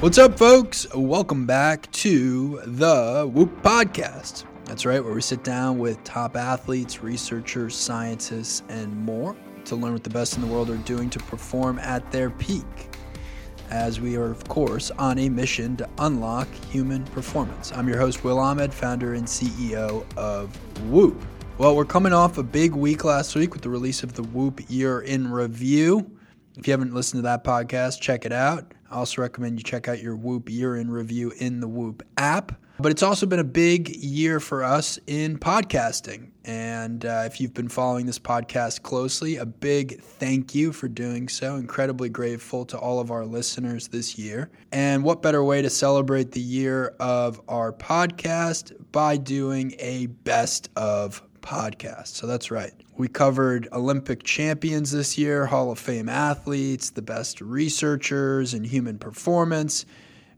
What's up, folks? Welcome back to the Whoop Podcast. That's right, where we sit down with top athletes, researchers, scientists, and more to learn what the best in the world are doing to perform at their peak. As we are, of course, on a mission to unlock human performance. I'm your host, Will Ahmed, founder and CEO of Whoop. Well, we're coming off a big week last week with the release of the Whoop Year in Review. If you haven't listened to that podcast, check it out. I also recommend you check out your Whoop year in review in the Whoop app. But it's also been a big year for us in podcasting. And uh, if you've been following this podcast closely, a big thank you for doing so. Incredibly grateful to all of our listeners this year. And what better way to celebrate the year of our podcast by doing a best of podcast. So that's right. We covered Olympic champions this year, Hall of Fame athletes, the best researchers in human performance,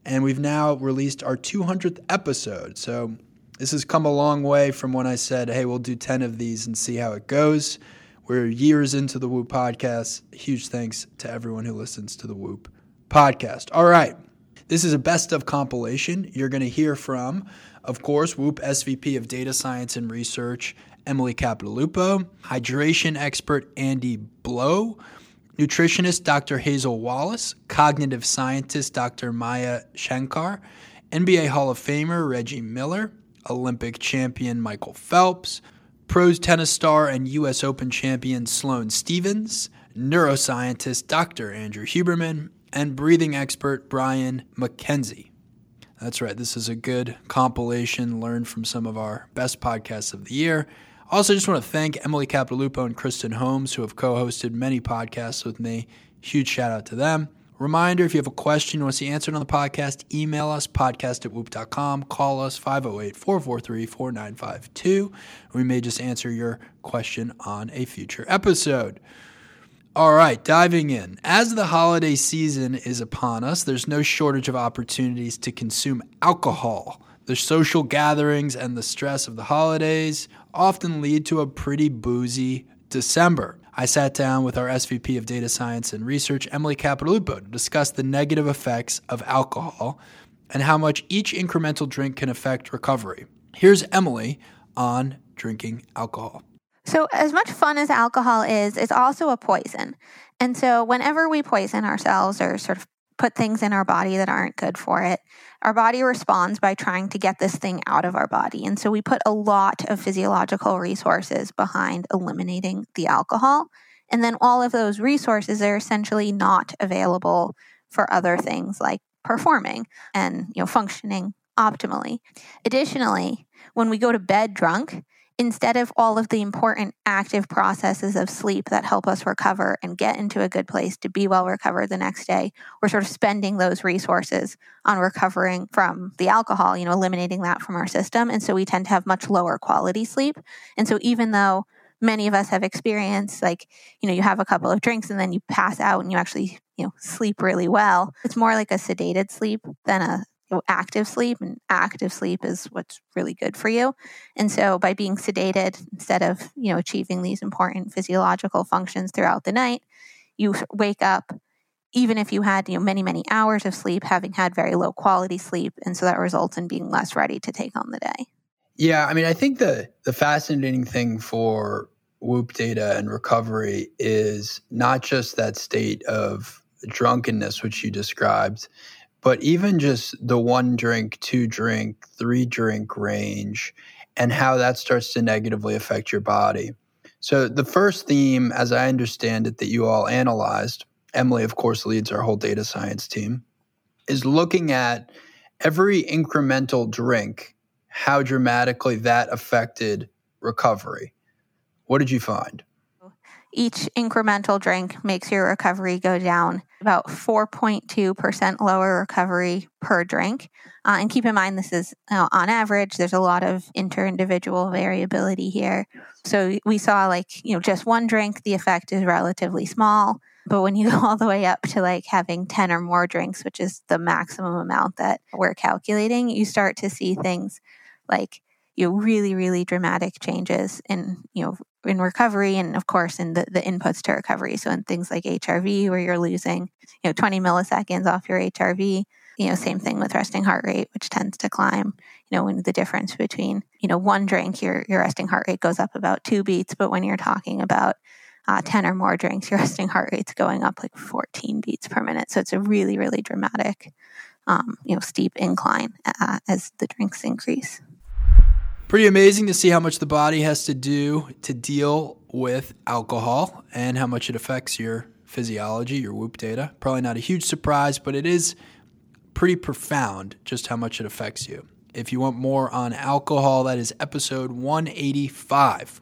and we've now released our 200th episode. So this has come a long way from when I said, hey, we'll do 10 of these and see how it goes. We're years into the Whoop podcast. Huge thanks to everyone who listens to the Whoop podcast. All right. This is a best of compilation. You're going to hear from, of course, Whoop SVP of Data Science and Research, Emily Capodilupo, hydration expert Andy Blow, nutritionist Dr. Hazel Wallace, cognitive scientist Dr. Maya Shankar, NBA Hall of Famer Reggie Miller, Olympic champion Michael Phelps, pros tennis star and U.S. Open champion Sloane Stevens, neuroscientist Dr. Andrew Huberman, and breathing expert Brian McKenzie. That's right, this is a good compilation learned from some of our best podcasts of the year. Also, just want to thank Emily Capodilupo and Kristen Holmes, who have co hosted many podcasts with me. Huge shout out to them. Reminder if you have a question you want to see answered on the podcast, email us podcast at whoop.com, call us 508 443 4952. We may just answer your question on a future episode. All right, diving in. As the holiday season is upon us, there's no shortage of opportunities to consume alcohol. The social gatherings and the stress of the holidays often lead to a pretty boozy December. I sat down with our SVP of Data Science and Research, Emily Capodilupo, to discuss the negative effects of alcohol and how much each incremental drink can affect recovery. Here's Emily on drinking alcohol. So, as much fun as alcohol is, it's also a poison. And so, whenever we poison ourselves or sort of put things in our body that aren't good for it, our body responds by trying to get this thing out of our body. And so we put a lot of physiological resources behind eliminating the alcohol. And then all of those resources are essentially not available for other things like performing and you know functioning optimally. Additionally, when we go to bed drunk, instead of all of the important active processes of sleep that help us recover and get into a good place to be well recovered the next day, we're sort of spending those resources on recovering from the alcohol, you know, eliminating that from our system. And so we tend to have much lower quality sleep. And so even though many of us have experienced like, you know, you have a couple of drinks and then you pass out and you actually, you know, sleep really well, it's more like a sedated sleep than a know, active sleep, and active sleep is what's really good for you. And so, by being sedated instead of you know achieving these important physiological functions throughout the night, you wake up even if you had you know many many hours of sleep, having had very low quality sleep, and so that results in being less ready to take on the day. Yeah, I mean, I think the the fascinating thing for Whoop data and recovery is not just that state of drunkenness which you described but even just the one drink, two drink, three drink range, and how that starts to negatively affect your body. So, the first theme, as I understand it, that you all analyzed, Emily, of course, leads our whole data science team, is looking at every incremental drink, how dramatically that affected recovery. What did you find? Each incremental drink makes your recovery go down about 4.2% lower recovery per drink. Uh, and keep in mind, this is you know, on average, there's a lot of inter individual variability here. So we saw like, you know, just one drink, the effect is relatively small. But when you go all the way up to like having 10 or more drinks, which is the maximum amount that we're calculating, you start to see things like you know really really dramatic changes in you know in recovery and of course in the, the inputs to recovery so in things like hrv where you're losing you know 20 milliseconds off your hrv you know, same thing with resting heart rate, which tends to climb. You know, when the difference between you know one drink, your your resting heart rate goes up about two beats, but when you're talking about uh, 10 or more drinks, your resting heart rate's going up like 14 beats per minute. So it's a really, really dramatic, um, you know, steep incline uh, as the drinks increase. Pretty amazing to see how much the body has to do to deal with alcohol and how much it affects your physiology, your whoop data. Probably not a huge surprise, but it is pretty profound just how much it affects you. If you want more on alcohol, that is episode 185.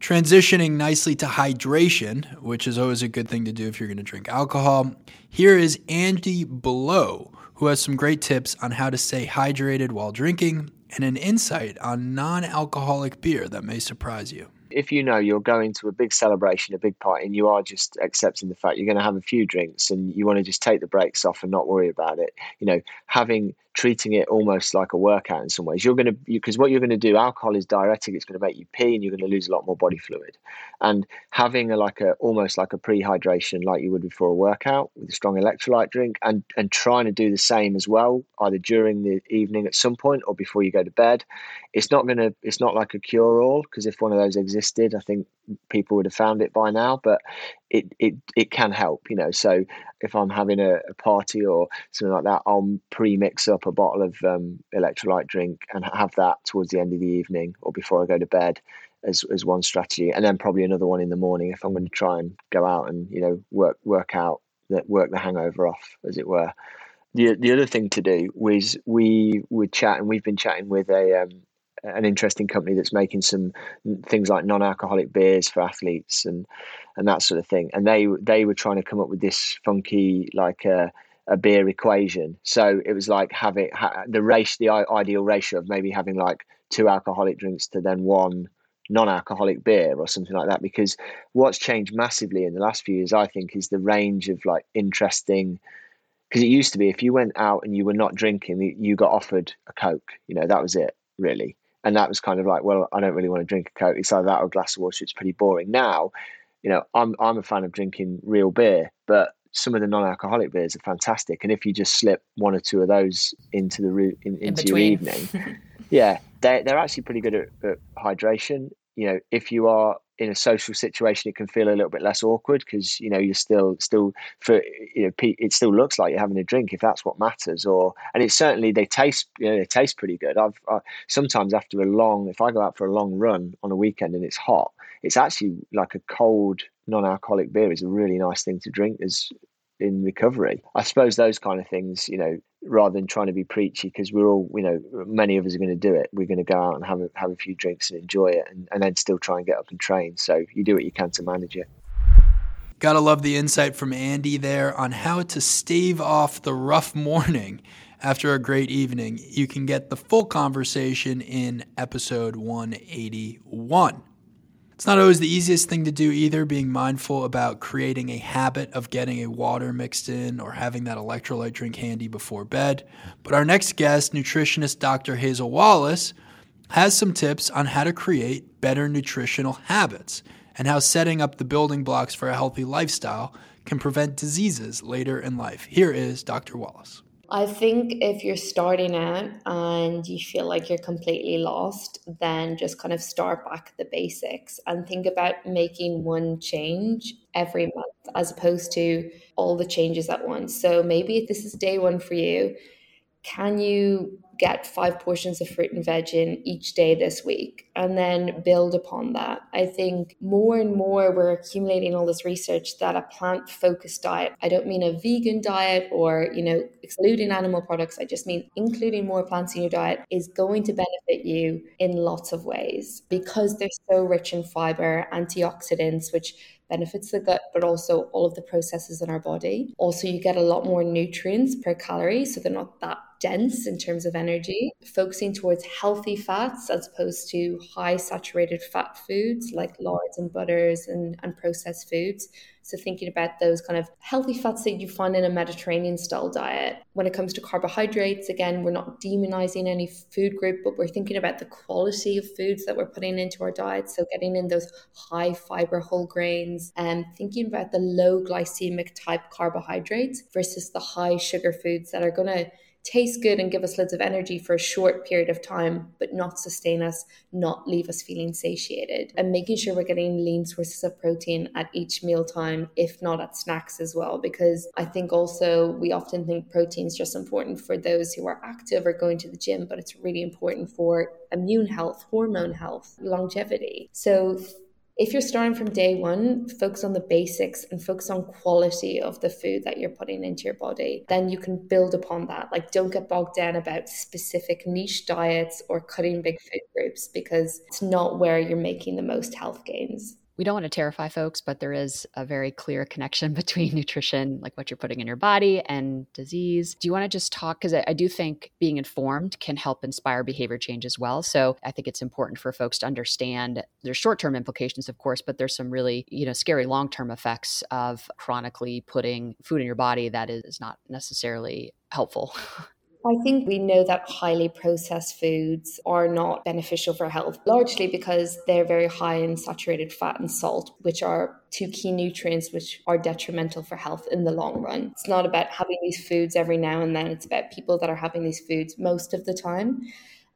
Transitioning nicely to hydration, which is always a good thing to do if you're going to drink alcohol. Here is Andy Blow, who has some great tips on how to stay hydrated while drinking and an insight on non alcoholic beer that may surprise you. If you know you're going to a big celebration, a big party, and you are just accepting the fact you're going to have a few drinks and you want to just take the brakes off and not worry about it, you know, having treating it almost like a workout in some ways. You're going to because what you're going to do, alcohol is diuretic. It's going to make you pee, and you're going to lose a lot more body fluid. And having a like a almost like a pre-hydration, like you would before a workout, with a strong electrolyte drink, and and trying to do the same as well, either during the evening at some point or before you go to bed. It's not going to. It's not like a cure-all because if one of those existed, I think people would have found it by now. But it it it can help, you know. So if I'm having a, a party or something like that, I'll pre-mix up a bottle of um, electrolyte drink and have that towards the end of the evening or before I go to bed as as one strategy, and then probably another one in the morning if I'm going to try and go out and you know work work out that work the hangover off, as it were. The the other thing to do was we would chat, and we've been chatting with a um, an interesting company that's making some things like non-alcoholic beers for athletes and and that sort of thing. And they they were trying to come up with this funky like a, uh, a beer equation. So it was like having ha, the race, the ideal ratio of maybe having like two alcoholic drinks to then one non-alcoholic beer or something like that. Because what's changed massively in the last few years, I think, is the range of like interesting. Because it used to be if you went out and you were not drinking, you got offered a coke. You know that was it really and that was kind of like, well, I don't really want to drink a coke. It's either that or a glass of water. It's pretty boring. Now, you know, I'm I'm a fan of drinking real beer, but some of the non-alcoholic beers are fantastic. And if you just slip one or two of those into the route in, into in your evening, yeah, they they're actually pretty good at, at hydration. You know, if you are in a social situation, it can feel a little bit less awkward because you know you're still still for you know it still looks like you're having a drink if that's what matters. Or and it's certainly they taste you know they taste pretty good. I've I, sometimes after a long if I go out for a long run on a weekend and it's hot, it's actually like a cold non-alcoholic beer is a really nice thing to drink as in recovery. I suppose those kind of things, you know, rather than trying to be preachy, because we're all, you know, many of us are going to do it. We're going to go out and have a, have a few drinks and enjoy it, and, and then still try and get up and train. So you do what you can to manage it. Gotta love the insight from Andy there on how to stave off the rough morning after a great evening. You can get the full conversation in episode 181. It's not always the easiest thing to do either, being mindful about creating a habit of getting a water mixed in or having that electrolyte drink handy before bed. But our next guest, nutritionist Dr. Hazel Wallace, has some tips on how to create better nutritional habits and how setting up the building blocks for a healthy lifestyle can prevent diseases later in life. Here is Dr. Wallace. I think if you're starting out and you feel like you're completely lost, then just kind of start back at the basics and think about making one change every month as opposed to all the changes at once. So maybe if this is day one for you, can you get five portions of fruit and veg in each day this week and then build upon that. I think more and more we're accumulating all this research that a plant focused diet, I don't mean a vegan diet or, you know, excluding animal products, I just mean including more plants in your diet is going to benefit you in lots of ways because they're so rich in fiber, antioxidants, which benefits the gut, but also all of the processes in our body. Also, you get a lot more nutrients per calorie, so they're not that dense in terms of energy, focusing towards healthy fats as opposed to high saturated fat foods like lards and butters and, and processed foods. So, thinking about those kind of healthy fats that you find in a Mediterranean style diet. When it comes to carbohydrates, again, we're not demonizing any food group, but we're thinking about the quality of foods that we're putting into our diet. So, getting in those high fiber whole grains and thinking about the low glycemic type carbohydrates versus the high sugar foods that are going to taste good and give us loads of energy for a short period of time, but not sustain us, not leave us feeling satiated. And making sure we're getting lean sources of protein at each meal time, if not at snacks as well. Because I think also we often think protein is just important for those who are active or going to the gym, but it's really important for immune health, hormone health, longevity. So if you're starting from day one, focus on the basics and focus on quality of the food that you're putting into your body. Then you can build upon that. Like, don't get bogged down about specific niche diets or cutting big food groups because it's not where you're making the most health gains we don't want to terrify folks, but there is a very clear connection between nutrition, like what you're putting in your body, and disease. Do you want to just talk? Because I, I, do think being informed can help inspire behavior change as well. So I think it's important for folks to understand there's short term implications, of course, but there's some really, you know, scary long term effects of chronically putting food in your body that is not necessarily helpful. I think we know that highly processed foods are not beneficial for health, largely because they're very high in saturated fat and salt, which are two key nutrients which are detrimental for health in the long run. It's not about having these foods every now and then, it's about people that are having these foods most of the time.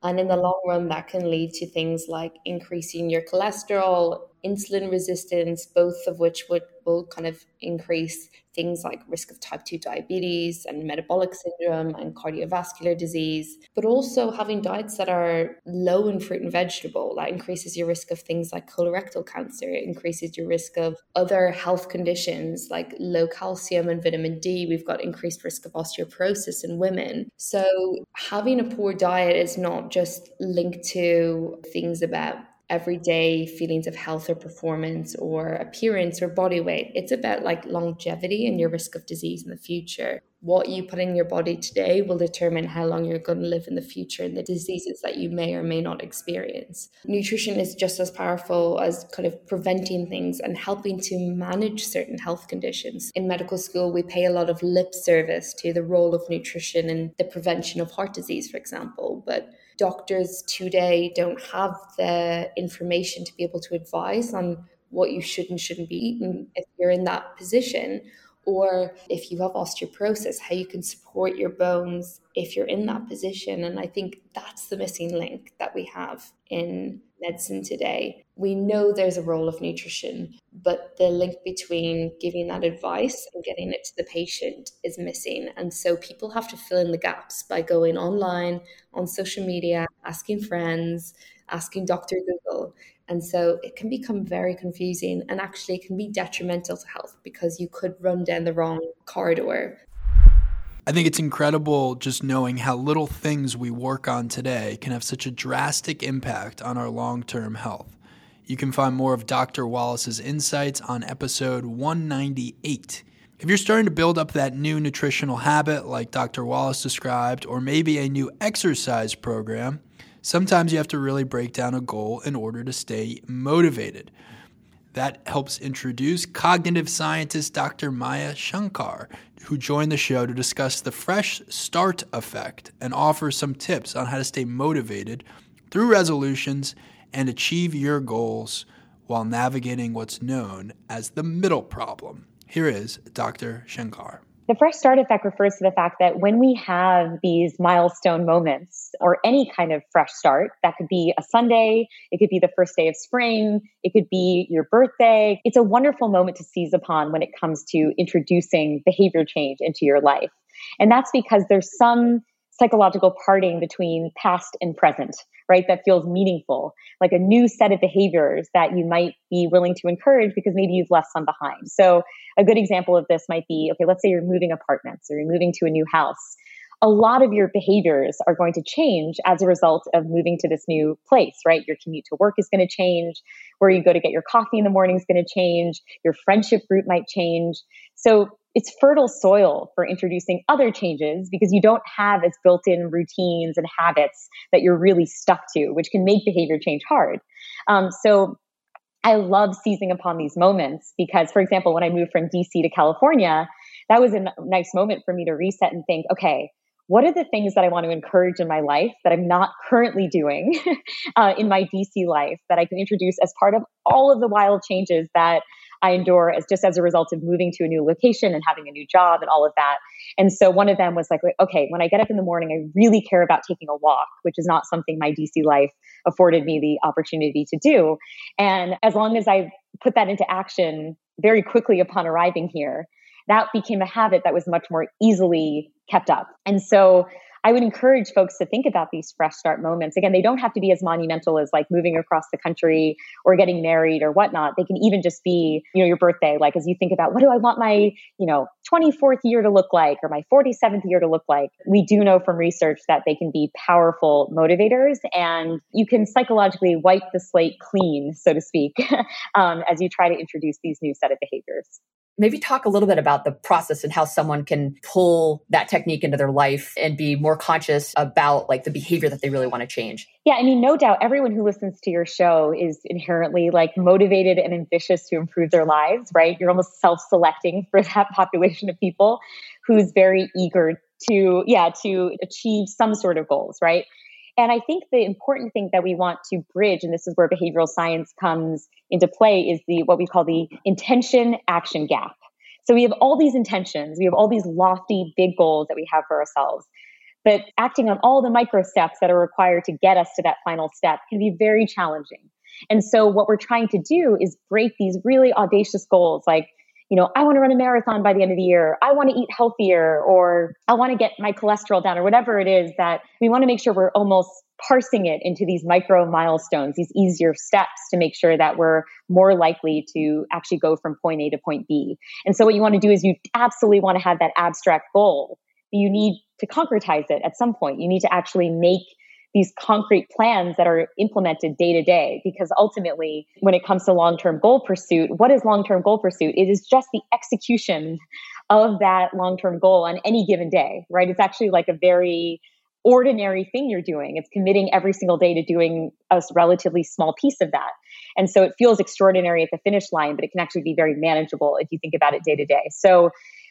And in the long run, that can lead to things like increasing your cholesterol, insulin resistance, both of which would will kind of increase things like risk of type 2 diabetes and metabolic syndrome and cardiovascular disease, but also having diets that are low in fruit and vegetable. That increases your risk of things like colorectal cancer, it increases your risk of other health conditions like low calcium and vitamin D. We've got increased risk of osteoporosis in women. So having a poor diet is not just linked to things about everyday feelings of health or performance or appearance or body weight. It's about like longevity and your risk of disease in the future. What you put in your body today will determine how long you're going to live in the future and the diseases that you may or may not experience. Nutrition is just as powerful as kind of preventing things and helping to manage certain health conditions. In medical school, we pay a lot of lip service to the role of nutrition in the prevention of heart disease, for example. But doctors today don't have the information to be able to advise on what you should and shouldn't be eating if you're in that position or if you have osteoporosis how you can support your bones if you're in that position and i think that's the missing link that we have in medicine today. We know there's a role of nutrition, but the link between giving that advice and getting it to the patient is missing. And so people have to fill in the gaps by going online, on social media, asking friends, asking Dr. Google. And so it can become very confusing and actually can be detrimental to health because you could run down the wrong corridor I think it's incredible just knowing how little things we work on today can have such a drastic impact on our long term health. You can find more of Dr. Wallace's insights on episode 198. If you're starting to build up that new nutritional habit like Dr. Wallace described, or maybe a new exercise program, sometimes you have to really break down a goal in order to stay motivated. That helps introduce cognitive scientist Dr. Maya Shankar, who joined the show to discuss the fresh start effect and offer some tips on how to stay motivated through resolutions and achieve your goals while navigating what's known as the middle problem. Here is Dr. Shankar. The fresh start effect refers to the fact that when we have these milestone moments or any kind of fresh start, that could be a Sunday, it could be the first day of spring, it could be your birthday. It's a wonderful moment to seize upon when it comes to introducing behavior change into your life. And that's because there's some psychological parting between past and present, right? That feels meaningful, like a new set of behaviors that you might be willing to encourage because maybe you've left some behind. So, a good example of this might be okay, let's say you're moving apartments or you're moving to a new house. A lot of your behaviors are going to change as a result of moving to this new place, right? Your commute to work is going to change. Where you go to get your coffee in the morning is going to change. Your friendship group might change. So, it's fertile soil for introducing other changes because you don't have as built in routines and habits that you're really stuck to, which can make behavior change hard. Um, so I love seizing upon these moments because, for example, when I moved from DC to California, that was a n- nice moment for me to reset and think, okay, what are the things that I want to encourage in my life that I'm not currently doing uh, in my DC life that I can introduce as part of all of the wild changes that I endure as just as a result of moving to a new location and having a new job and all of that. And so one of them was like, okay, when I get up in the morning, I really care about taking a walk, which is not something my DC life afforded me the opportunity to do. And as long as I put that into action very quickly upon arriving here, that became a habit that was much more easily kept up. And so I would encourage folks to think about these fresh start moments. Again, they don't have to be as monumental as like moving across the country or getting married or whatnot. They can even just be, you know, your birthday. Like as you think about what do I want my, you know, 24th year to look like or my 47th year to look like. We do know from research that they can be powerful motivators and you can psychologically wipe the slate clean, so to speak, um, as you try to introduce these new set of behaviors maybe talk a little bit about the process and how someone can pull that technique into their life and be more conscious about like the behavior that they really want to change. Yeah i mean no doubt everyone who listens to your show is inherently like motivated and ambitious to improve their lives right? You're almost self-selecting for that population of people who's very eager to yeah to achieve some sort of goals right and I think the important thing that we want to bridge, and this is where behavioral science comes into play, is the what we call the intention action gap. So we have all these intentions, we have all these lofty big goals that we have for ourselves. But acting on all the micro steps that are required to get us to that final step can be very challenging. And so what we're trying to do is break these really audacious goals like you know, I want to run a marathon by the end of the year. I want to eat healthier or I want to get my cholesterol down or whatever it is that we want to make sure we're almost parsing it into these micro milestones, these easier steps to make sure that we're more likely to actually go from point A to point B. And so what you want to do is you absolutely want to have that abstract goal. You need to concretize it at some point. You need to actually make these concrete plans that are implemented day to day. Because ultimately, when it comes to long term goal pursuit, what is long term goal pursuit? It is just the execution of that long term goal on any given day, right? It's actually like a very ordinary thing you're doing. It's committing every single day to doing a relatively small piece of that. And so it feels extraordinary at the finish line, but it can actually be very manageable if you think about it day to day. So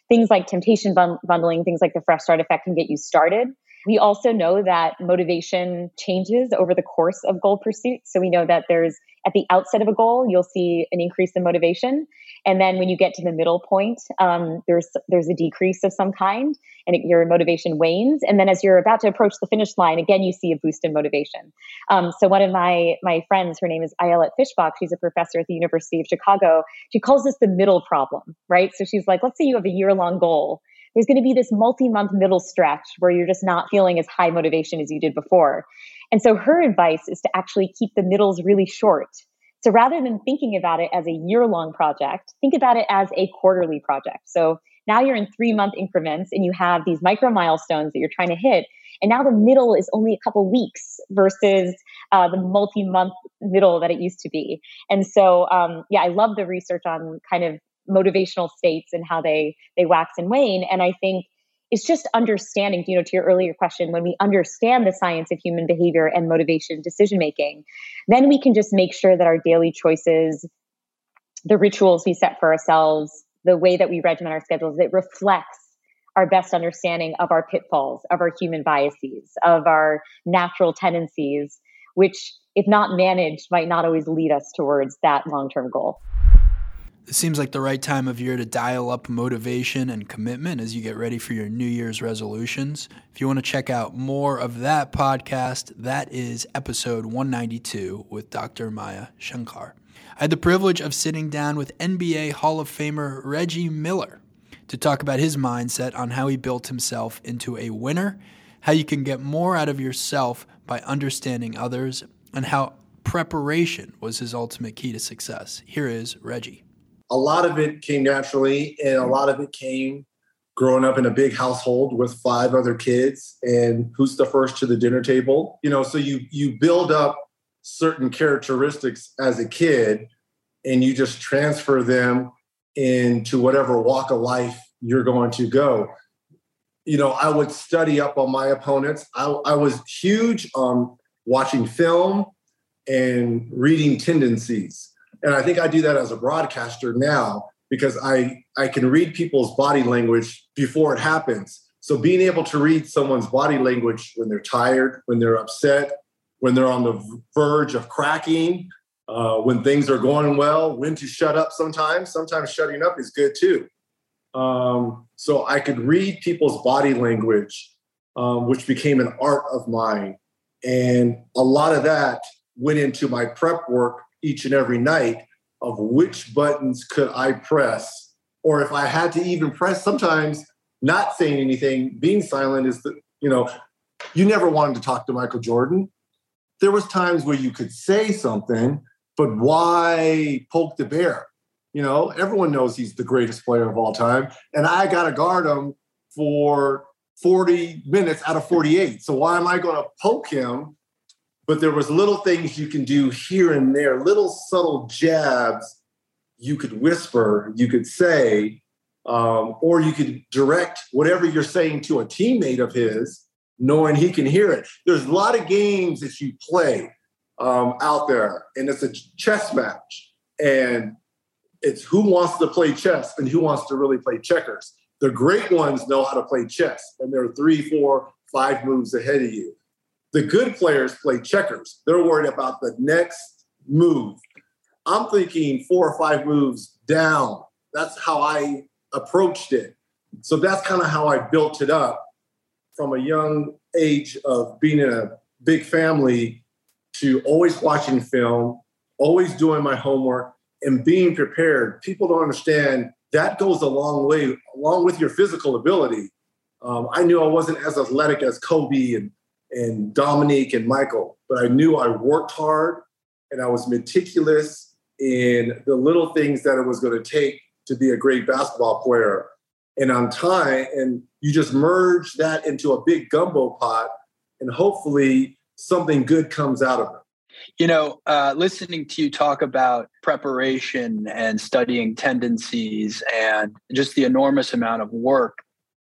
things like temptation bundling, things like the fresh start effect can get you started. We also know that motivation changes over the course of goal pursuit. So we know that there's at the outset of a goal, you'll see an increase in motivation, and then when you get to the middle point, um, there's there's a decrease of some kind, and it, your motivation wanes. And then as you're about to approach the finish line, again you see a boost in motivation. Um, so one of my my friends, her name is Ayelet Fishbach. She's a professor at the University of Chicago. She calls this the middle problem, right? So she's like, let's say you have a year long goal there's going to be this multi month middle stretch where you're just not feeling as high motivation as you did before. And so her advice is to actually keep the middles really short. So rather than thinking about it as a year long project, think about it as a quarterly project. So now you're in three month increments and you have these micro milestones that you're trying to hit. And now the middle is only a couple weeks versus uh, the multi month middle that it used to be. And so, um, yeah, I love the research on kind of motivational states and how they they wax and wane. And i think it's just understanding you know to your earlier question when we understand the science of human behavior and motivation decision making then we can just make sure that our daily choices the rituals we set for ourselves the way that we regiment our schedules it reflects our best understanding of our pitfalls of our human biases of our natural tendencies which if not managed might not always lead us towards that long-term goal it seems like the right time of year to dial up motivation and commitment as you get ready for your New Year's resolutions. If you want to check out more of that podcast, that is episode 192 with Dr. Maya Shankar. I had the privilege of sitting down with NBA Hall of Famer Reggie Miller to talk about his mindset on how he built himself into a winner, how you can get more out of yourself by understanding others, and how preparation was his ultimate key to success. Here is Reggie a lot of it came naturally and a mm-hmm. lot of it came growing up in a big household with five other kids and who's the first to the dinner table you know so you you build up certain characteristics as a kid and you just transfer them into whatever walk of life you're going to go. You know i would study up on my opponents. I, I was huge on watching film and reading tendencies and I think I do that as a broadcaster now because I, I can read people's body language before it happens. So being able to read someone's body language when they're tired, when they're upset, when they're on the verge of cracking, uh, when things are going well, when to shut up sometimes. Sometimes shutting up is good too. Um, so I could read people's body language, um, which became an art of mine. And a lot of that went into my prep work each and every night of which buttons could I press, or if I had to even press, sometimes not saying anything, being silent is the, you know, you never wanted to talk to Michael Jordan. There was times where you could say something, but why poke the bear? You know, everyone knows he's the greatest player of all time, and I got to guard him for 40 minutes out of 48. So why am I going to poke him? But there was little things you can do here and there, little subtle jabs you could whisper, you could say, um, or you could direct whatever you're saying to a teammate of his, knowing he can hear it. There's a lot of games that you play um, out there, and it's a chess match, and it's who wants to play chess and who wants to really play checkers. The great ones know how to play chess, and they're three, four, five moves ahead of you. The good players play checkers. They're worried about the next move. I'm thinking four or five moves down. That's how I approached it. So that's kind of how I built it up from a young age of being in a big family to always watching film, always doing my homework, and being prepared. People don't understand that goes a long way, along with your physical ability. Um, I knew I wasn't as athletic as Kobe and, and Dominique and Michael, but I knew I worked hard and I was meticulous in the little things that it was going to take to be a great basketball player. And on time, and you just merge that into a big gumbo pot, and hopefully something good comes out of it. You know, uh, listening to you talk about preparation and studying tendencies and just the enormous amount of work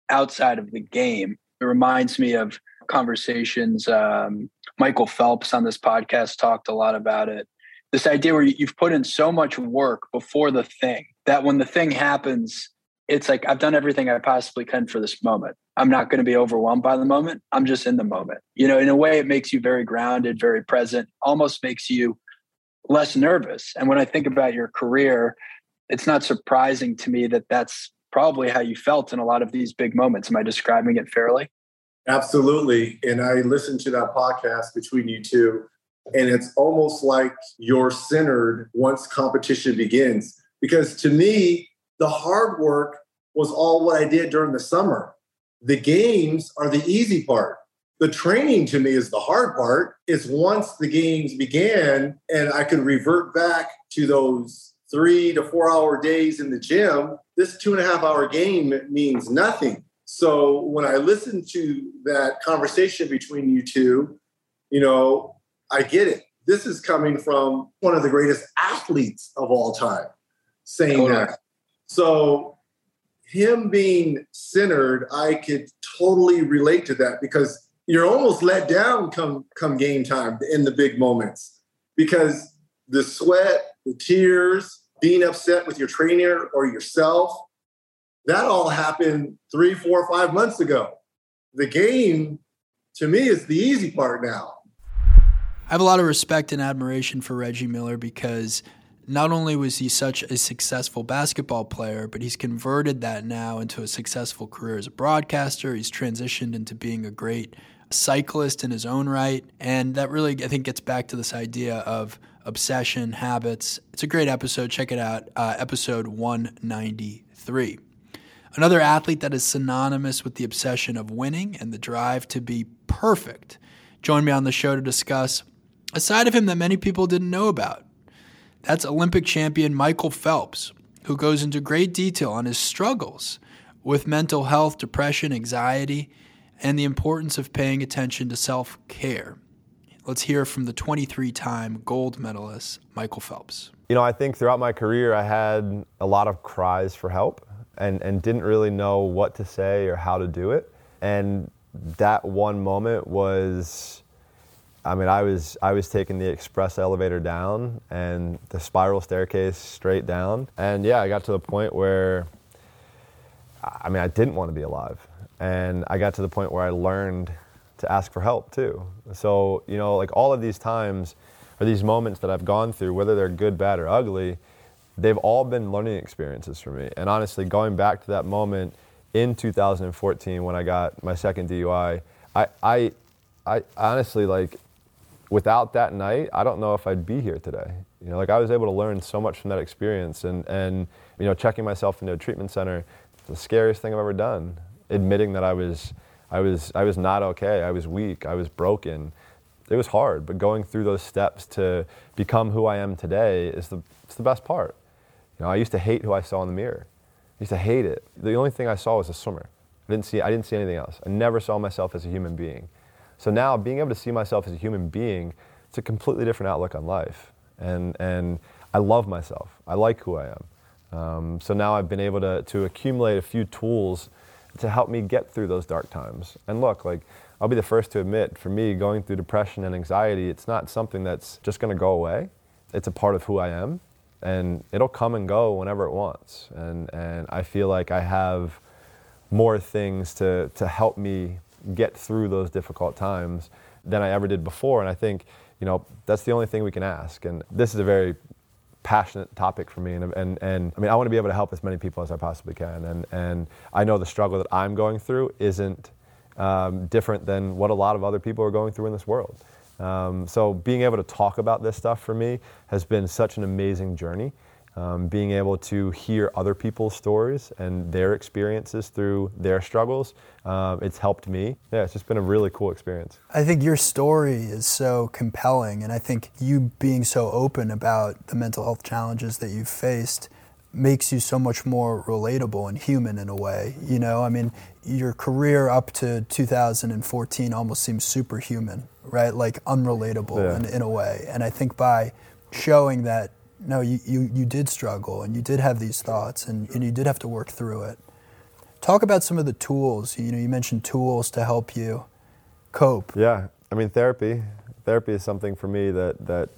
outside of the game, it reminds me of conversations. Um, Michael Phelps on this podcast talked a lot about it. This idea where you've put in so much work before the thing that when the thing happens, it's like I've done everything I possibly can for this moment. I'm not going to be overwhelmed by the moment. I'm just in the moment. You know, in a way, it makes you very grounded, very present, almost makes you less nervous. And when I think about your career, it's not surprising to me that that's probably how you felt in a lot of these big moments. Am I describing it fairly? Absolutely. And I listened to that podcast between you two, and it's almost like you're centered once competition begins. Because to me, the hard work was all what I did during the summer. The games are the easy part. The training to me is the hard part. Is once the games began and I could revert back to those three to four hour days in the gym, this two and a half hour game means nothing. So when I listen to that conversation between you two, you know, I get it. This is coming from one of the greatest athletes of all time saying totally. that. So him being centered, I could totally relate to that because you're almost let down come come game time in the big moments because the sweat, the tears, being upset with your trainer or yourself, that all happened three, four, five months ago. The game, to me, is the easy part now. I have a lot of respect and admiration for Reggie Miller because not only was he such a successful basketball player, but he's converted that now into a successful career as a broadcaster. He's transitioned into being a great cyclist in his own right. And that really, I think, gets back to this idea of obsession, habits. It's a great episode. Check it out, uh, episode 193. Another athlete that is synonymous with the obsession of winning and the drive to be perfect. Join me on the show to discuss a side of him that many people didn't know about that's Olympic champion Michael Phelps, who goes into great detail on his struggles with mental health, depression, anxiety, and the importance of paying attention to self care. Let's hear from the 23 time gold medalist, Michael Phelps. You know, I think throughout my career, I had a lot of cries for help and, and didn't really know what to say or how to do it. And that one moment was I mean, I was I was taking the express elevator down and the spiral staircase straight down, and yeah, I got to the point where, I mean, I didn't want to be alive, and I got to the point where I learned to ask for help too. So you know, like all of these times, or these moments that I've gone through, whether they're good, bad, or ugly, they've all been learning experiences for me. And honestly, going back to that moment in 2014 when I got my second DUI, I, I, I honestly like without that night, I don't know if I'd be here today. You know, like I was able to learn so much from that experience, and and you know, checking myself into a treatment center, the scariest thing I've ever done. Admitting that I was, I was, I was not okay. I was weak. I was broken. It was hard, but going through those steps to become who I am today is the, it's the best part. Know, I used to hate who I saw in the mirror. I used to hate it. The only thing I saw was a swimmer. I didn't see, I didn't see anything else. I never saw myself as a human being. So now being able to see myself as a human being, it's a completely different outlook on life. And, and I love myself. I like who I am. Um, so now I've been able to, to accumulate a few tools to help me get through those dark times. And look, like, I'll be the first to admit, for me, going through depression and anxiety, it's not something that's just gonna go away. It's a part of who I am. And it'll come and go whenever it wants. And, and I feel like I have more things to, to help me get through those difficult times than I ever did before. And I think, you know, that's the only thing we can ask. And this is a very passionate topic for me. And, and, and I mean, I want to be able to help as many people as I possibly can. And, and I know the struggle that I'm going through isn't um, different than what a lot of other people are going through in this world. Um, so being able to talk about this stuff for me has been such an amazing journey um, being able to hear other people's stories and their experiences through their struggles, um, it's helped me. Yeah, it's just been a really cool experience. I think your story is so compelling, and I think you being so open about the mental health challenges that you've faced makes you so much more relatable and human in a way. You know, I mean, your career up to 2014 almost seems superhuman, right? Like unrelatable yeah. in, in a way. And I think by showing that no, you, you, you did struggle and you did have these thoughts and, and you did have to work through it. Talk about some of the tools. You know, you mentioned tools to help you cope. Yeah, I mean, therapy. Therapy is something for me that, that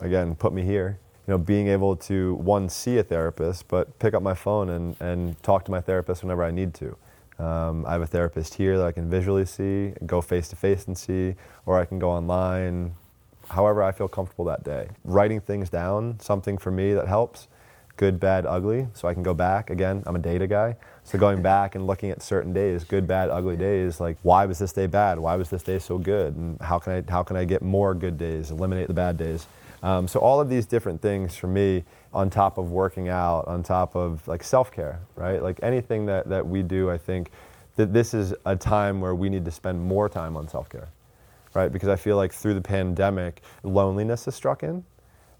again, put me here. You know, being able to, one, see a therapist, but pick up my phone and, and talk to my therapist whenever I need to. Um, I have a therapist here that I can visually see, go face to face and see, or I can go online, however I feel comfortable that day. Writing things down, something for me that helps. Good, bad, ugly. So I can go back. Again, I'm a data guy. So going back and looking at certain days, good, bad, ugly days, like why was this day bad? Why was this day so good? And how can I, how can I get more good days, eliminate the bad days? Um, so all of these different things for me, on top of working out, on top of like self-care, right? Like anything that, that we do, I think that this is a time where we need to spend more time on self-care right? Because I feel like through the pandemic, loneliness has struck in.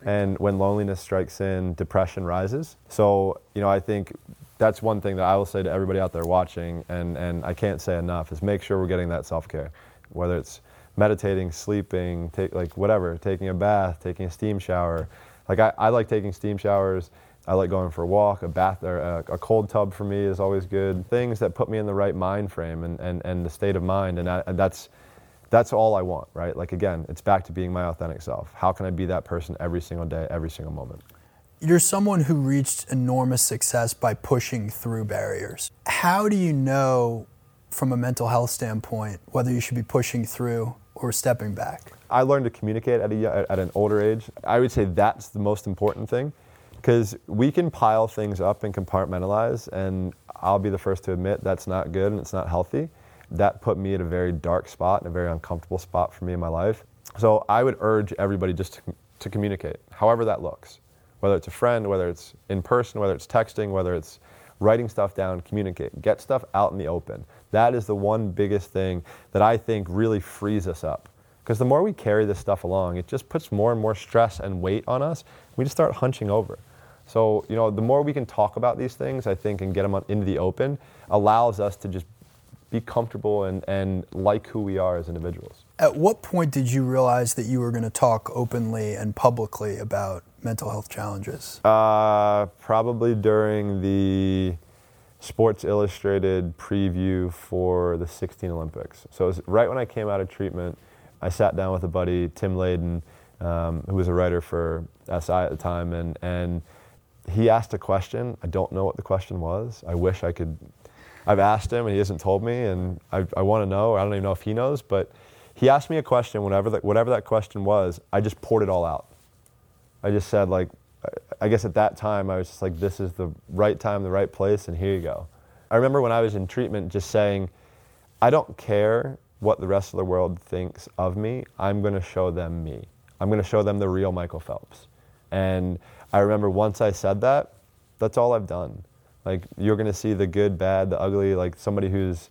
And when loneliness strikes in, depression rises. So, you know, I think that's one thing that I will say to everybody out there watching, and, and I can't say enough, is make sure we're getting that self care. Whether it's meditating, sleeping, take, like whatever, taking a bath, taking a steam shower. Like I, I like taking steam showers. I like going for a walk. A bath or a, a, cold tub for me is always good. Things that put me in the right mind frame and, and, and the state of mind. And, I, and that's that's all I want, right? Like again, it's back to being my authentic self. How can I be that person every single day, every single moment? You're someone who reached enormous success by pushing through barriers. How do you know from a mental health standpoint whether you should be pushing through or stepping back? I learned to communicate at, a, at an older age. I would say that's the most important thing because we can pile things up and compartmentalize, and I'll be the first to admit that's not good and it's not healthy that put me at a very dark spot and a very uncomfortable spot for me in my life. So I would urge everybody just to, to communicate, however that looks. Whether it's a friend, whether it's in person, whether it's texting, whether it's writing stuff down, communicate. Get stuff out in the open. That is the one biggest thing that I think really frees us up. Because the more we carry this stuff along, it just puts more and more stress and weight on us. We just start hunching over. So, you know, the more we can talk about these things, I think, and get them into the open, allows us to just be comfortable and, and like who we are as individuals. At what point did you realize that you were going to talk openly and publicly about mental health challenges? Uh, probably during the Sports Illustrated preview for the 16 Olympics. So it was right when I came out of treatment, I sat down with a buddy, Tim Layden, um, who was a writer for SI at the time, and, and he asked a question. I don't know what the question was. I wish I could I've asked him and he hasn't told me, and I, I want to know. I don't even know if he knows, but he asked me a question, that, whatever that question was, I just poured it all out. I just said, like, I guess at that time, I was just like, this is the right time, the right place, and here you go. I remember when I was in treatment just saying, I don't care what the rest of the world thinks of me, I'm going to show them me. I'm going to show them the real Michael Phelps. And I remember once I said that, that's all I've done. Like, you're going to see the good, bad, the ugly, like somebody who's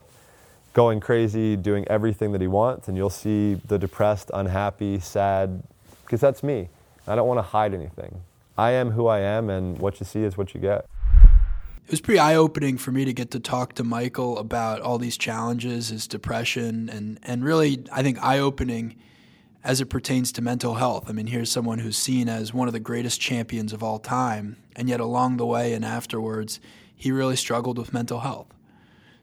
going crazy, doing everything that he wants, and you'll see the depressed, unhappy, sad, because that's me. I don't want to hide anything. I am who I am, and what you see is what you get. It was pretty eye opening for me to get to talk to Michael about all these challenges, his depression, and, and really, I think, eye opening as it pertains to mental health. I mean, here's someone who's seen as one of the greatest champions of all time, and yet along the way and afterwards, he really struggled with mental health.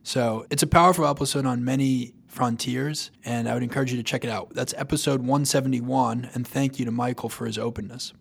So it's a powerful episode on many frontiers, and I would encourage you to check it out. That's episode 171, and thank you to Michael for his openness.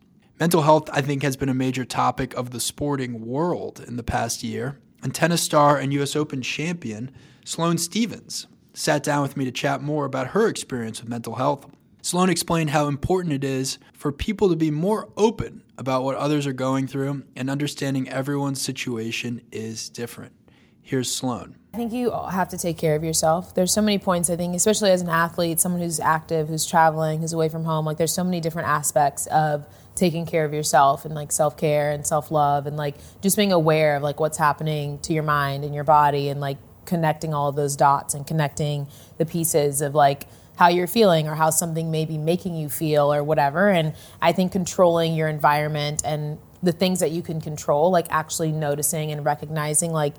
Mental health, I think, has been a major topic of the sporting world in the past year, and tennis star and U.S. Open champion Sloane Stevens sat down with me to chat more about her experience with mental health Sloane explained how important it is for people to be more open about what others are going through and understanding everyone's situation is different. Here's Sloane. I think you have to take care of yourself. There's so many points, I think, especially as an athlete, someone who's active, who's traveling, who's away from home. Like, there's so many different aspects of taking care of yourself and like self care and self love and like just being aware of like what's happening to your mind and your body and like connecting all of those dots and connecting the pieces of like how you're feeling or how something may be making you feel or whatever. And I think controlling your environment and the things that you can control, like actually noticing and recognizing, like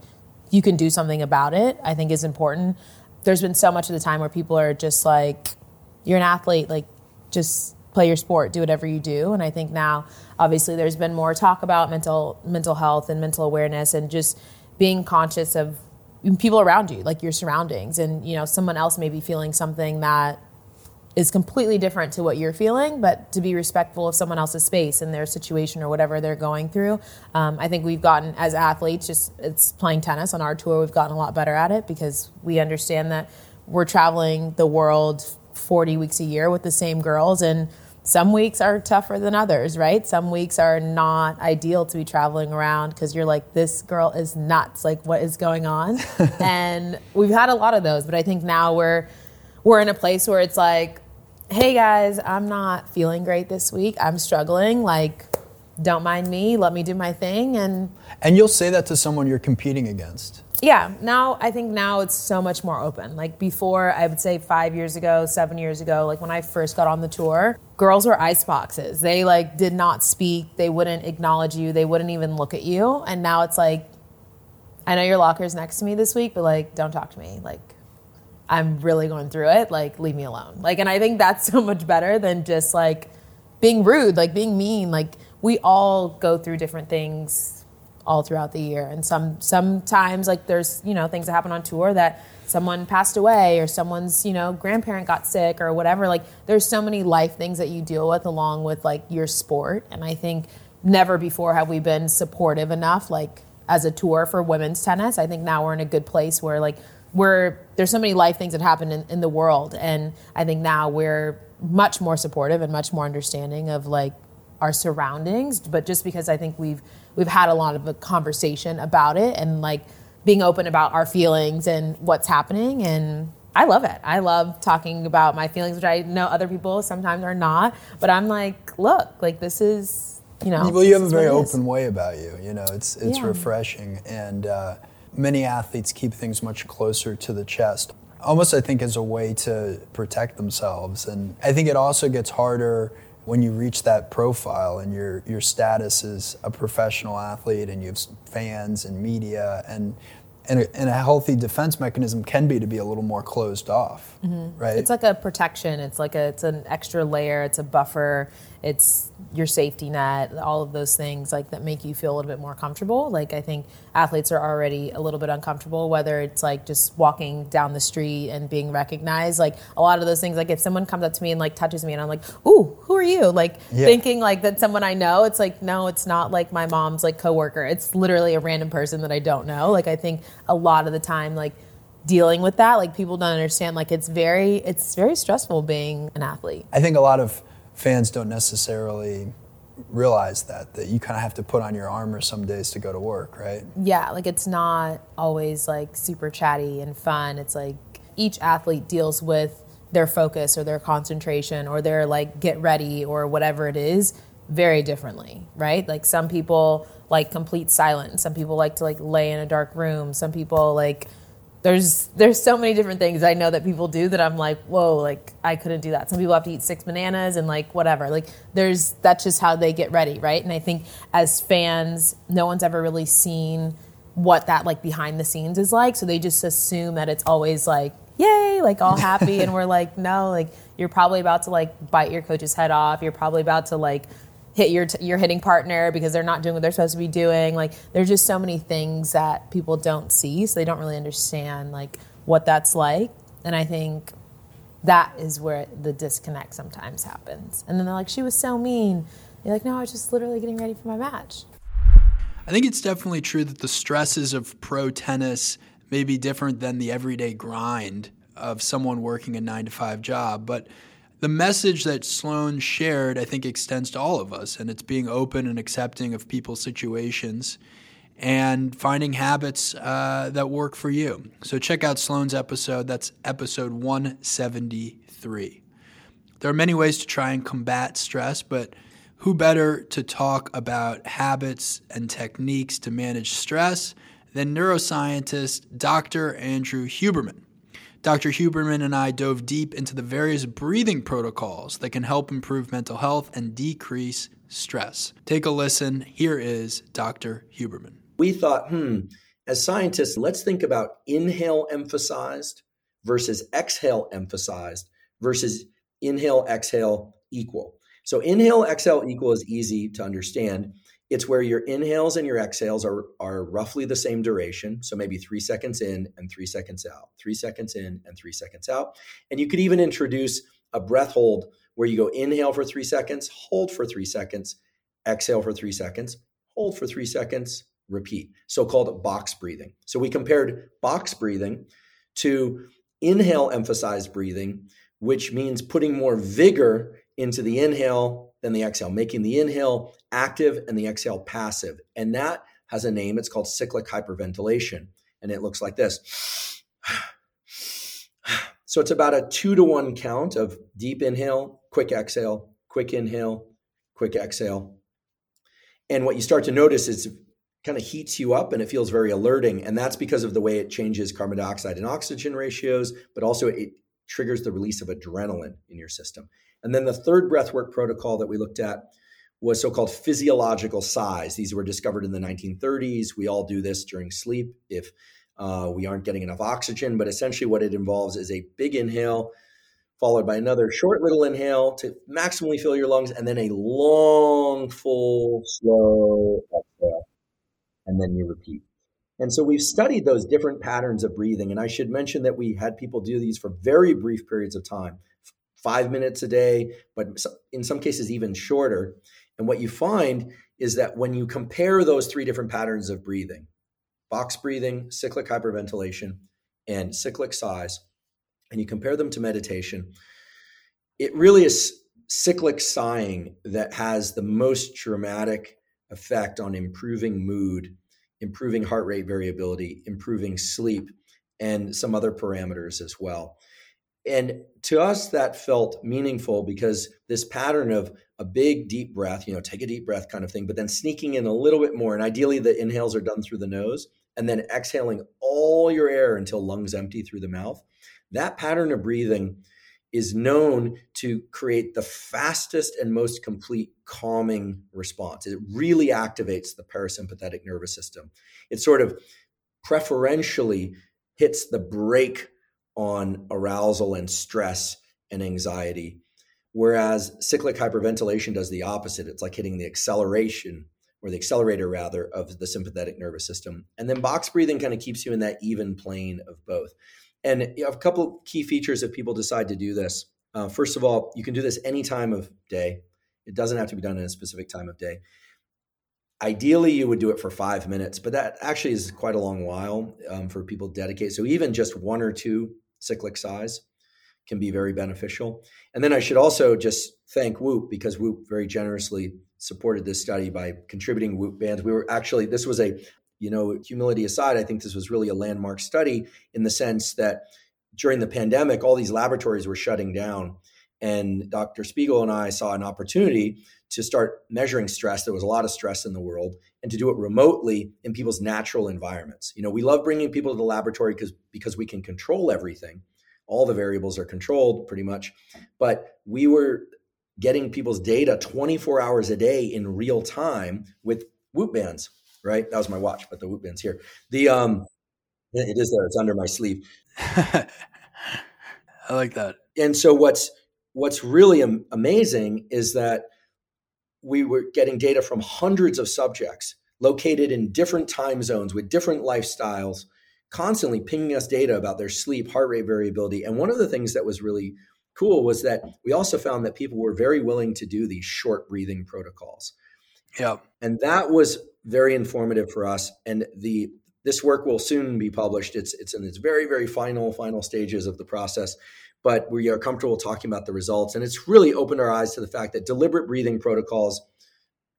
you can do something about it, I think is important. There's been so much of the time where people are just like, you're an athlete, like just play your sport, do whatever you do. And I think now, obviously, there's been more talk about mental mental health and mental awareness and just being conscious of people around you, like your surroundings, and you know someone else may be feeling something that is completely different to what you're feeling, but to be respectful of someone else's space and their situation or whatever they're going through. Um, I think we've gotten as athletes, just it's playing tennis on our tour, we've gotten a lot better at it because we understand that we're traveling the world 40 weeks a year with the same girls and some weeks are tougher than others, right? Some weeks are not ideal to be traveling around because you're like, this girl is nuts. Like, what is going on? and we've had a lot of those, but I think now we're we're in a place where it's like, hey guys, I'm not feeling great this week. I'm struggling. Like, don't mind me. Let me do my thing. And and you'll say that to someone you're competing against yeah now i think now it's so much more open. Like before i would say five years ago seven years ago like when i first got on the tour girls were ice boxes they like did not speak. They wouldn't acknowledge you. They wouldn't even look at you. And now it's like i know your locker's next to me this week but like don't talk to me. Like i'm really going through it. Like leave me alone. Like and i think that's so much better than just like being rude like being mean. Like we all go through different things all throughout the year. And some sometimes like there's you know things that happen on tour that someone passed away or someone's you know grandparent got sick or whatever. Like there's so many life things that you deal with along with like your sport. And I think never before have we been supportive enough like as a tour for women's tennis. I think now we're in a good place where like we're there's so many life things that happen in, in the world and I think now we're much more supportive and much more understanding of like our surroundings but just because i think we've we've had a lot of a conversation about it and like being open about our feelings and what's happening and I love it. I love talking about my feelings, which I know other people sometimes are not. But I'm like, look, like this is, you know. Well, you have a very open way about you. You know, it's it's yeah. refreshing, and uh, many athletes keep things much closer to the chest, almost I think as a way to protect themselves. And I think it also gets harder when you reach that profile and your your status as a professional athlete and you have fans and media and and a, and a healthy defense mechanism can be to be a little more closed off, mm-hmm. right? It's like a protection. It's like a it's an extra layer. It's a buffer it's your safety net, all of those things like that make you feel a little bit more comfortable. Like I think athletes are already a little bit uncomfortable, whether it's like just walking down the street and being recognized. Like a lot of those things, like if someone comes up to me and like touches me and I'm like, ooh, who are you? Like yeah. thinking like that someone I know, it's like, no, it's not like my mom's like coworker. It's literally a random person that I don't know. Like I think a lot of the time, like dealing with that. Like people don't understand. Like it's very it's very stressful being an athlete. I think a lot of fans don't necessarily realize that that you kind of have to put on your armor some days to go to work, right? Yeah, like it's not always like super chatty and fun. It's like each athlete deals with their focus or their concentration or their like get ready or whatever it is very differently, right? Like some people like complete silence. Some people like to like lay in a dark room. Some people like there's there's so many different things I know that people do that I'm like, whoa, like I couldn't do that. Some people have to eat six bananas and like whatever. Like there's that's just how they get ready, right? And I think as fans, no one's ever really seen what that like behind the scenes is like. So they just assume that it's always like, yay, like all happy. and we're like, no, like you're probably about to like bite your coach's head off. You're probably about to like hit your t- your hitting partner because they're not doing what they're supposed to be doing. Like there's just so many things that people don't see, so they don't really understand like what that's like. And I think that is where the disconnect sometimes happens. And then they're like, "She was so mean." You're like, "No, I was just literally getting ready for my match." I think it's definitely true that the stresses of pro tennis may be different than the everyday grind of someone working a 9 to 5 job, but the message that Sloane shared, I think, extends to all of us, and it's being open and accepting of people's situations and finding habits uh, that work for you. So check out Sloane's episode. That's episode 173. There are many ways to try and combat stress, but who better to talk about habits and techniques to manage stress than neuroscientist Dr. Andrew Huberman? Dr. Huberman and I dove deep into the various breathing protocols that can help improve mental health and decrease stress. Take a listen. Here is Dr. Huberman. We thought, hmm, as scientists, let's think about inhale emphasized versus exhale emphasized versus inhale, exhale equal. So, inhale, exhale equal is easy to understand. It's where your inhales and your exhales are, are roughly the same duration. So maybe three seconds in and three seconds out, three seconds in and three seconds out. And you could even introduce a breath hold where you go inhale for three seconds, hold for three seconds, exhale for three seconds, hold for three seconds, repeat. So called box breathing. So we compared box breathing to inhale emphasized breathing, which means putting more vigor into the inhale than the exhale, making the inhale active and the exhale passive. And that has a name. It's called cyclic hyperventilation. And it looks like this. So it's about a two to one count of deep inhale, quick exhale, quick inhale, quick exhale. And what you start to notice is it kind of heats you up and it feels very alerting. And that's because of the way it changes carbon dioxide and oxygen ratios, but also it triggers the release of adrenaline in your system. And then the third breathwork protocol that we looked at was so called physiological sighs. These were discovered in the 1930s. We all do this during sleep if uh, we aren't getting enough oxygen. But essentially, what it involves is a big inhale followed by another short little inhale to maximally fill your lungs, and then a long, full, slow exhale. And then you repeat. And so we've studied those different patterns of breathing. And I should mention that we had people do these for very brief periods of time five minutes a day, but in some cases, even shorter. And what you find is that when you compare those three different patterns of breathing box breathing, cyclic hyperventilation, and cyclic sighs and you compare them to meditation, it really is cyclic sighing that has the most dramatic effect on improving mood, improving heart rate variability, improving sleep, and some other parameters as well. And to us, that felt meaningful because this pattern of a big deep breath, you know, take a deep breath kind of thing, but then sneaking in a little bit more. And ideally, the inhales are done through the nose and then exhaling all your air until lungs empty through the mouth. That pattern of breathing is known to create the fastest and most complete calming response. It really activates the parasympathetic nervous system. It sort of preferentially hits the brake on arousal and stress and anxiety. Whereas cyclic hyperventilation does the opposite. It's like hitting the acceleration or the accelerator rather of the sympathetic nervous system. And then box breathing kind of keeps you in that even plane of both. And a couple key features if people decide to do this. Uh, first of all, you can do this any time of day. It doesn't have to be done in a specific time of day. Ideally, you would do it for five minutes, but that actually is quite a long while um, for people to dedicate. So even just one or two cyclic sighs can be very beneficial. And then I should also just thank Whoop because Whoop very generously supported this study by contributing Whoop bands. We were actually this was a you know humility aside, I think this was really a landmark study in the sense that during the pandemic, all these laboratories were shutting down. And Dr. Spiegel and I saw an opportunity to start measuring stress. There was a lot of stress in the world, and to do it remotely in people's natural environments. You know, we love bringing people to the laboratory because because we can control everything. All the variables are controlled pretty much, but we were getting people's data 24 hours a day in real time with Whoop bands. Right, that was my watch, but the Whoop bands here. The um, it is there. It's under my sleeve. I like that. And so what's what's really am- amazing is that we were getting data from hundreds of subjects located in different time zones with different lifestyles, constantly pinging us data about their sleep, heart rate variability. And one of the things that was really cool was that we also found that people were very willing to do these short breathing protocols. Yeah. And that was very informative for us. And the this work will soon be published. It's it's in its very very final final stages of the process, but we are comfortable talking about the results. And it's really opened our eyes to the fact that deliberate breathing protocols,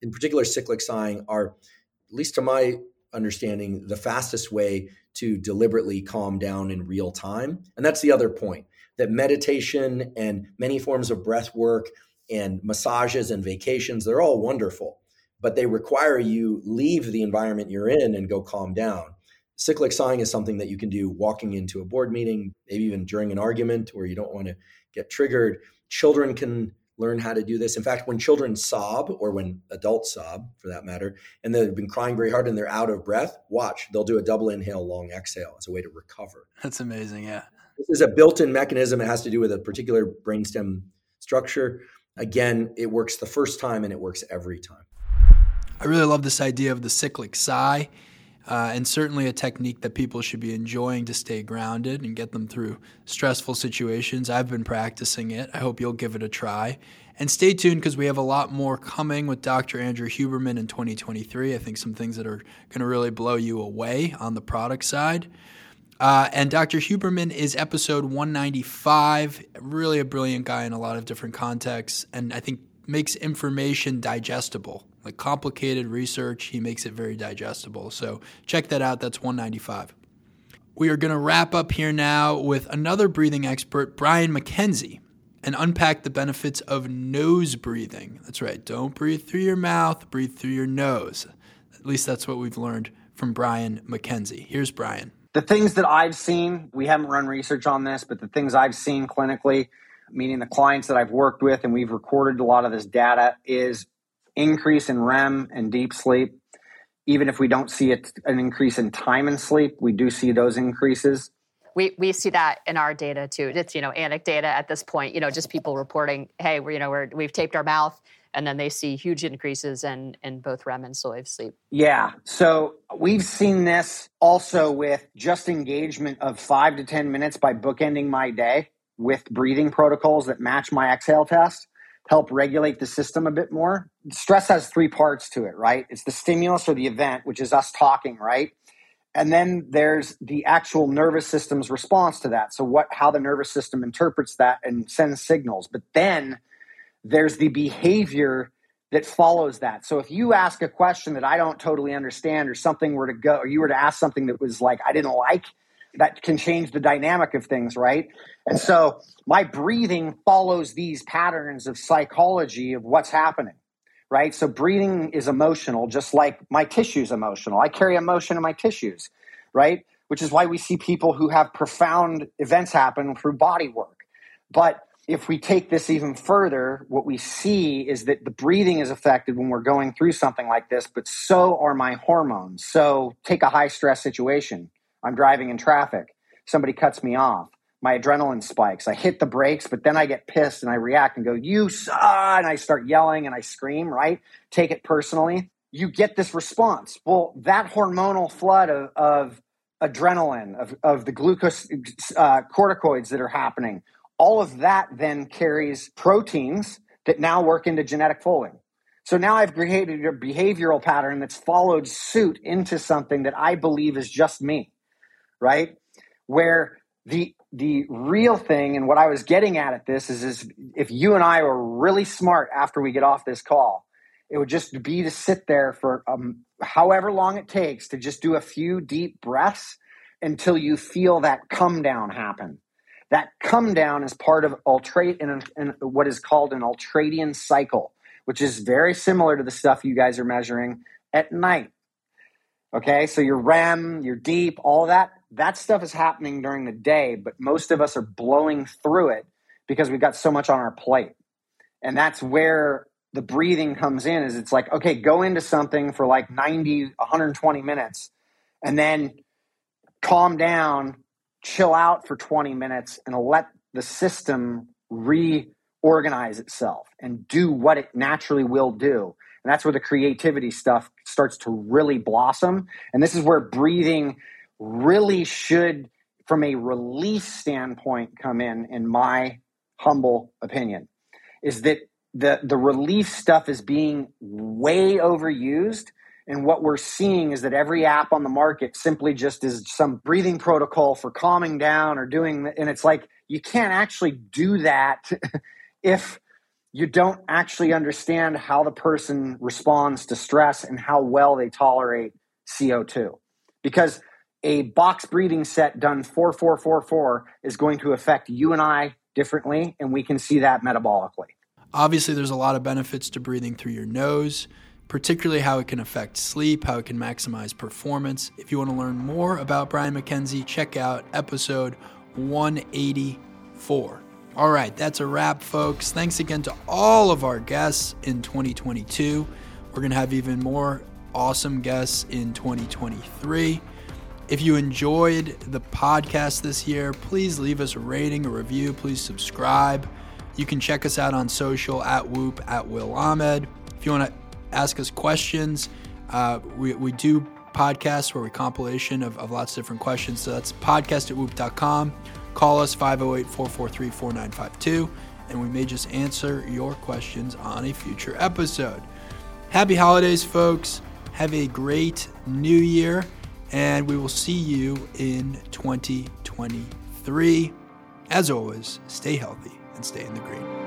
in particular cyclic sighing, are, at least to my understanding, the fastest way to deliberately calm down in real time. And that's the other point that meditation and many forms of breath work and massages and vacations, they're all wonderful, but they require you leave the environment you're in and go calm down. Cyclic sighing is something that you can do walking into a board meeting, maybe even during an argument where you don't want to get triggered. Children can learn how to do this. In fact, when children sob, or when adults sob for that matter, and they've been crying very hard and they're out of breath, watch, they'll do a double inhale, long exhale as a way to recover. That's amazing. Yeah. This is a built in mechanism. It has to do with a particular brainstem structure. Again, it works the first time and it works every time. I really love this idea of the cyclic sigh uh, and certainly a technique that people should be enjoying to stay grounded and get them through stressful situations. I've been practicing it. I hope you'll give it a try. And stay tuned because we have a lot more coming with Dr. Andrew Huberman in 2023. I think some things that are going to really blow you away on the product side. Uh, and Dr. Huberman is episode 195. Really a brilliant guy in a lot of different contexts, and I think makes information digestible like complicated research. He makes it very digestible. So check that out. That's 195. We are going to wrap up here now with another breathing expert, Brian McKenzie, and unpack the benefits of nose breathing. That's right. Don't breathe through your mouth, breathe through your nose. At least that's what we've learned from Brian McKenzie. Here's Brian. The things that I've seen, we haven't run research on this, but the things I've seen clinically, meaning the clients that I've worked with and we've recorded a lot of this data, is increase in REM and deep sleep. Even if we don't see it, an increase in time and sleep, we do see those increases. We, we see that in our data too. It's you know anecdata at this point. You know just people reporting, hey, we're, you know we're, we've taped our mouth, and then they see huge increases in in both REM and slow wave sleep. Yeah, so we've seen this also with just engagement of five to ten minutes by bookending my day with breathing protocols that match my exhale test help regulate the system a bit more. Stress has three parts to it, right? It's the stimulus or the event, which is us talking, right? And then there's the actual nervous system's response to that. So what how the nervous system interprets that and sends signals. But then there's the behavior that follows that. So if you ask a question that I don't totally understand or something were to go or you were to ask something that was like I didn't like, that can change the dynamic of things, right? And so my breathing follows these patterns of psychology of what's happening, right? So breathing is emotional, just like my tissues emotional. I carry emotion in my tissues, right? Which is why we see people who have profound events happen through body work. But if we take this even further, what we see is that the breathing is affected when we're going through something like this, but so are my hormones. So take a high stress situation I'm driving in traffic. Somebody cuts me off. My adrenaline spikes. I hit the brakes, but then I get pissed and I react and go, You saw, and I start yelling and I scream, right? Take it personally. You get this response. Well, that hormonal flood of, of adrenaline, of, of the glucose uh, corticoids that are happening, all of that then carries proteins that now work into genetic folding. So now I've created a behavioral pattern that's followed suit into something that I believe is just me, right? Where the the real thing and what I was getting at at this is, is if you and I were really smart after we get off this call, it would just be to sit there for um, however long it takes to just do a few deep breaths until you feel that come down happen. That come down is part of ultrate in, in what is called an ultradian cycle, which is very similar to the stuff you guys are measuring at night. Okay, so your REM, your deep, all that that stuff is happening during the day, but most of us are blowing through it because we've got so much on our plate. And that's where the breathing comes in is it's like, okay, go into something for like 90, 120 minutes and then calm down, chill out for 20 minutes and let the system reorganize itself and do what it naturally will do. And that's where the creativity stuff starts to really blossom. And this is where breathing really should, from a release standpoint, come in, in my humble opinion, is that the, the relief stuff is being way overused. And what we're seeing is that every app on the market simply just is some breathing protocol for calming down or doing, and it's like you can't actually do that if you don't actually understand how the person responds to stress and how well they tolerate CO2. Because a box breathing set done 4444 is going to affect you and I differently, and we can see that metabolically. Obviously, there's a lot of benefits to breathing through your nose, particularly how it can affect sleep, how it can maximize performance. If you want to learn more about Brian McKenzie, check out episode 184. All right, that's a wrap, folks. Thanks again to all of our guests in 2022. We're going to have even more awesome guests in 2023. If you enjoyed the podcast this year, please leave us a rating, a review. Please subscribe. You can check us out on social at Whoop at Will Ahmed. If you want to ask us questions, uh, we, we do podcasts where we compilation of, of lots of different questions. So that's podcast at whoop.com. Call us 508 443 4952, and we may just answer your questions on a future episode. Happy holidays, folks. Have a great new year and we will see you in 2023. As always, stay healthy and stay in the green.